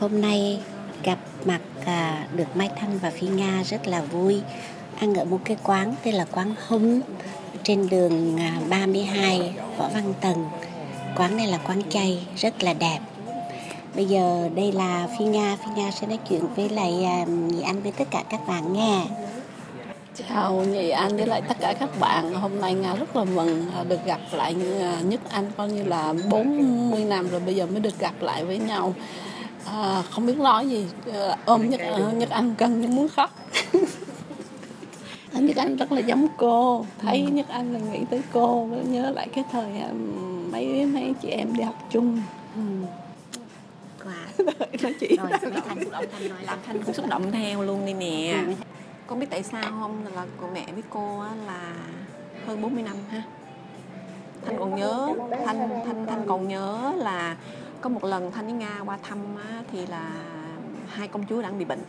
Hôm nay gặp mặt à, được Mai Thanh và Phi Nga rất là vui. Ăn ở một cái quán tên là quán húng trên đường à, 32 Võ Văn Tần. Quán này là quán chay rất là đẹp. Bây giờ đây là Phi Nga, Phi Nga sẽ nói chuyện với lại à, Nhị Anh với tất cả các bạn nghe. Chào Nhị Anh với lại tất cả các bạn Hôm nay Nga rất là mừng à, được gặp lại à, Nhất Anh coi như là 40 năm rồi bây giờ mới được gặp lại với nhau à, Không biết nói gì. À, Ôm Nhất, à, Nhất Anh cân như muốn khóc. Nhất Anh rất là giống cô. Thấy Nhất Anh là nghĩ tới cô Nhớ lại cái thời à, mấy mấy chị em đi học chung. Ừ. Nói chị Rồi, Thanh, Thanh nói làm thanh cũng xúc động theo luôn đây nè. Ừ. con biết tại sao không là cô mẹ với cô á là hơn 40 năm ha. Thanh còn nhớ thanh thanh thanh còn nhớ là có một lần thanh với nga qua thăm á, thì là hai công chúa đang bị bệnh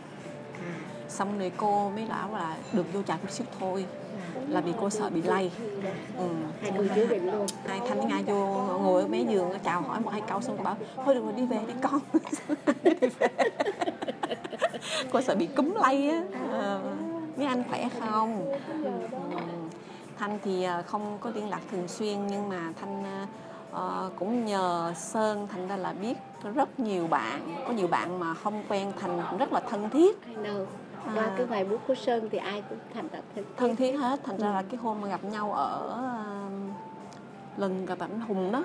xong rồi cô mới bảo là được vô trại một xíu thôi là vì cô sợ bị lây ừ. Hai công chúa bệnh luôn. hai thanh với nga vô ngồi ở mé giường chào hỏi một hai câu xong cô bảo thôi được rồi đi về đi con đi về. cô sợ bị cúm lây á Ờ, mấy anh khỏe không Ừ. thanh thì ờ, không có liên lạc thường xuyên nhưng mà thanh ờ, cũng nhờ sơn thành ra là biết rất nhiều bạn. Có nhiều bạn mà không quen thành cũng rất là thân thiết. Đâu. Qua À. cái bài bút của Sơn thì ai cũng thành thật thân thân thiết hết. Thành ra là cái hôm mà gặp nhau ở ờ, lần gặp anh hùng đó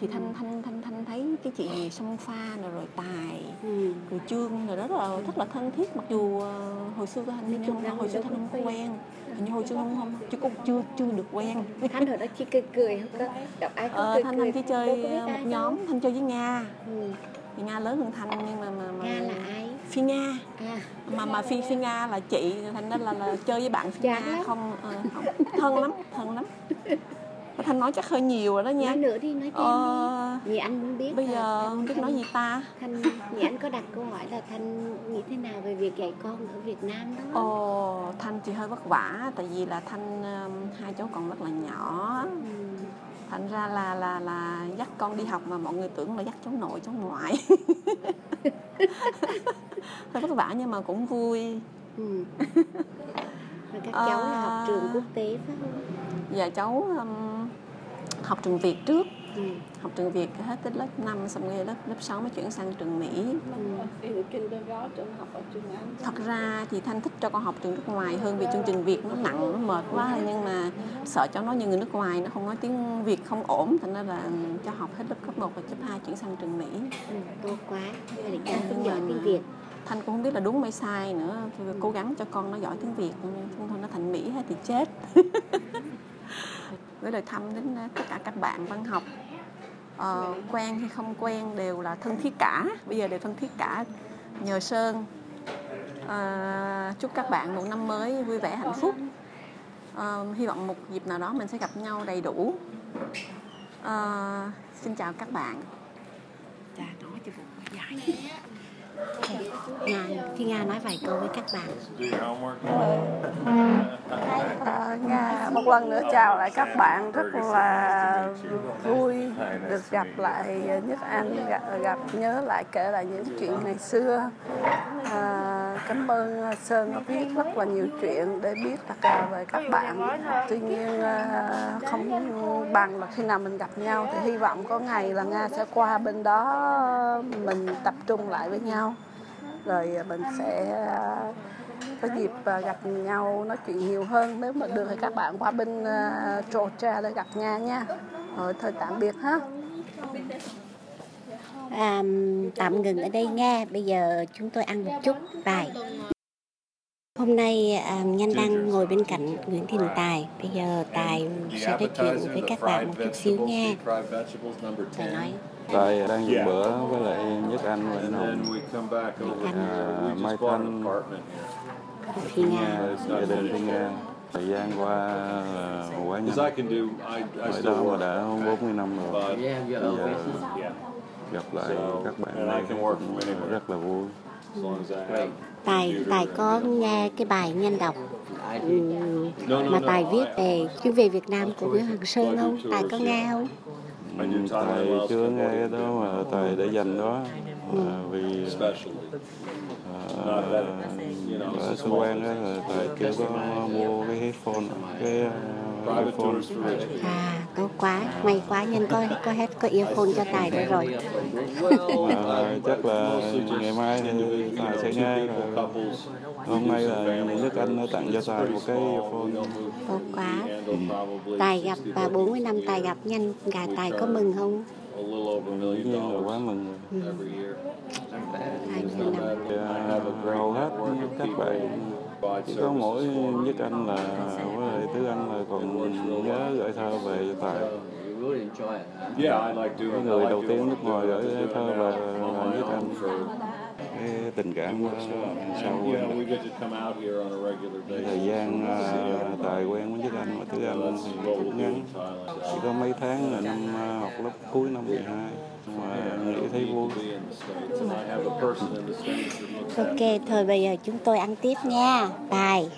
thì thanh thanh thanh thanh thấy cái chị gì sông pha rồi rồi tài Ừ. rồi trương rồi rất là rất là thân thiết. Mặc dù ờ, hồi xưa thanh Nói chung hồi xưa thanh không có quen. Hình như hồi xưa không không chưa có chưa chưa được quen. Thanh ở đó chỉ cười cười không gặp ai cũng ờ, cười thanh thanh chỉ chơi ờ, một nhóm thanh chơi với nga. Ừ. thì nga lớn hơn thanh nhưng mà mà, mà Nga là ai? phi nga. À, mà mà phi phi nga là chị thành ra là, là chơi với bạn phi nga không, ờ, không thân lắm thân lắm Và thanh nói chắc hơi nhiều rồi đó nha nói nữa đi, nói thêm ờ, đi. Nhị anh muốn biết bây giờ Thanh- không biết nói gì ta Thanh, Nhị anh có đặt câu hỏi là Thanh nghĩ thế nào về việc dạy con ở Việt Nam đó? Ồ, Thanh thì hơi vất vả tại vì là Thanh um, hai cháu còn rất là nhỏ Ừ. thành ra là là là dắt con đi học mà mọi người tưởng là dắt cháu nội cháu ngoại hơi vất vả nhưng mà cũng vui Ừ. Và các cháu là học À. trường quốc tế phải không? và cháu um, học trường Việt trước Ừ. học trường Việt hết tới lớp 5 xong rồi lớp lớp 6 mới chuyển sang trường Mỹ Ừ. thật ra thì thanh thích cho con học trường nước ngoài hơn vì chương trình việt nó nặng nó mệt quá nhưng mà sợ cho nó như người nước ngoài nó không nói tiếng việt không ổn thành ra là cho học hết lớp cấp 1 và cấp 2 chuyển sang trường mỹ Ừ. Tốt quá. Cháu cũng Nhưng giỏi tiếng Việt. thanh cũng không biết là đúng hay sai nữa Thì cố gắng cho con nó giỏi tiếng việt không thôi nó thành mỹ hết thì chết với lời thăm đến uh, tất cả các bạn văn học Ờ, quen hay không quen đều là thân thiết cả. Bây giờ đều thân thiết cả. Nhờ sơn À, chúc các bạn một năm mới vui vẻ hạnh phúc. À, hy vọng một dịp nào đó mình sẽ gặp nhau đầy đủ. À, xin chào các bạn. Chà, nói cho vụ dài. Nga, Phi Nga nói vài câu với các bạn một lần nữa chào lại các bạn. Rất là vui được gặp lại Nhất Anh gặp, gặp nhớ lại kể lại những chuyện ngày xưa. À, cảm ơn Sơn đã viết rất là nhiều chuyện để biết tất cả về các bạn. Tuy nhiên à, không bằng là khi nào mình gặp nhau thì hy vọng có ngày là Nga sẽ qua bên đó mình tập trung lại với nhau. Rồi mình sẽ à, có dịp à, gặp nhau nói chuyện nhiều hơn nếu mà được thì các bạn qua bên Georgia để gặp Nga nha rồi thôi tạm biệt ha À, tạm ngừng ở đây nghe. Bây giờ chúng tôi ăn một chút bài. Hôm nay à, Nhanh đang ngồi bên cạnh Nguyễn Thành Tài. Bây giờ Tài sẽ nói chuyện với các bạn một chút xíu nghe. Tài nói Tài đang dùng bữa với lại Nhất Anh và anh Hùng. We Mai Thanh. Phi Nga. Gia đình Thiên Nga thời gian qua là quá nhanh. Ở đó mà đã 40 năm rồi. Bây giờ yeah, gặp lại các bạn anywhere. rất là vui. As long as I have. Tài Tài có nghe cái bài Nhanh đọc. No, mà Tài viết I- về chuyến về Việt Nam của Nguyễn Hoàng Sơn không? Tài có nghe không? Time Tài chưa nghe cái đó mà Tài để dành đó vì especially. à, know, ở it's a cơ small quan đó business. là tài kêu có mua cái headphone cái uh, iPhone. à tốt quá may quá nhân có có hết có earphone cho tài nữa rồi. Mà chắc là ngày mai thì tài sẽ nghe rồi. Hôm nay là Đức Anh đã tặng cho tài một cái earphone. Tốt quá. Probably tài gặp 60 và 40 năm tài gặp nhanh gà tài có mừng không a little over a million dollars rồi. every year. 20 năm Thì, hầu hết các bạn chỉ có mỗi nhất anh là với lại tứ anh là còn nhớ gửi thơ về cho tài Yeah, I like doing. cái I người like đầu doing tiên what nước I'm ngoài doing. gửi thơ doing về là nhất anh cái tình cảm we quen get to come out here on a regular basis. thời gian à, tài quen với anh và tứ anh thì cũng ngắn. chỉ có mấy tháng là năm à, học lớp cuối năm 12 mà nghĩ thấy vui. ok thôi bây giờ chúng tôi ăn tiếp nha. Tài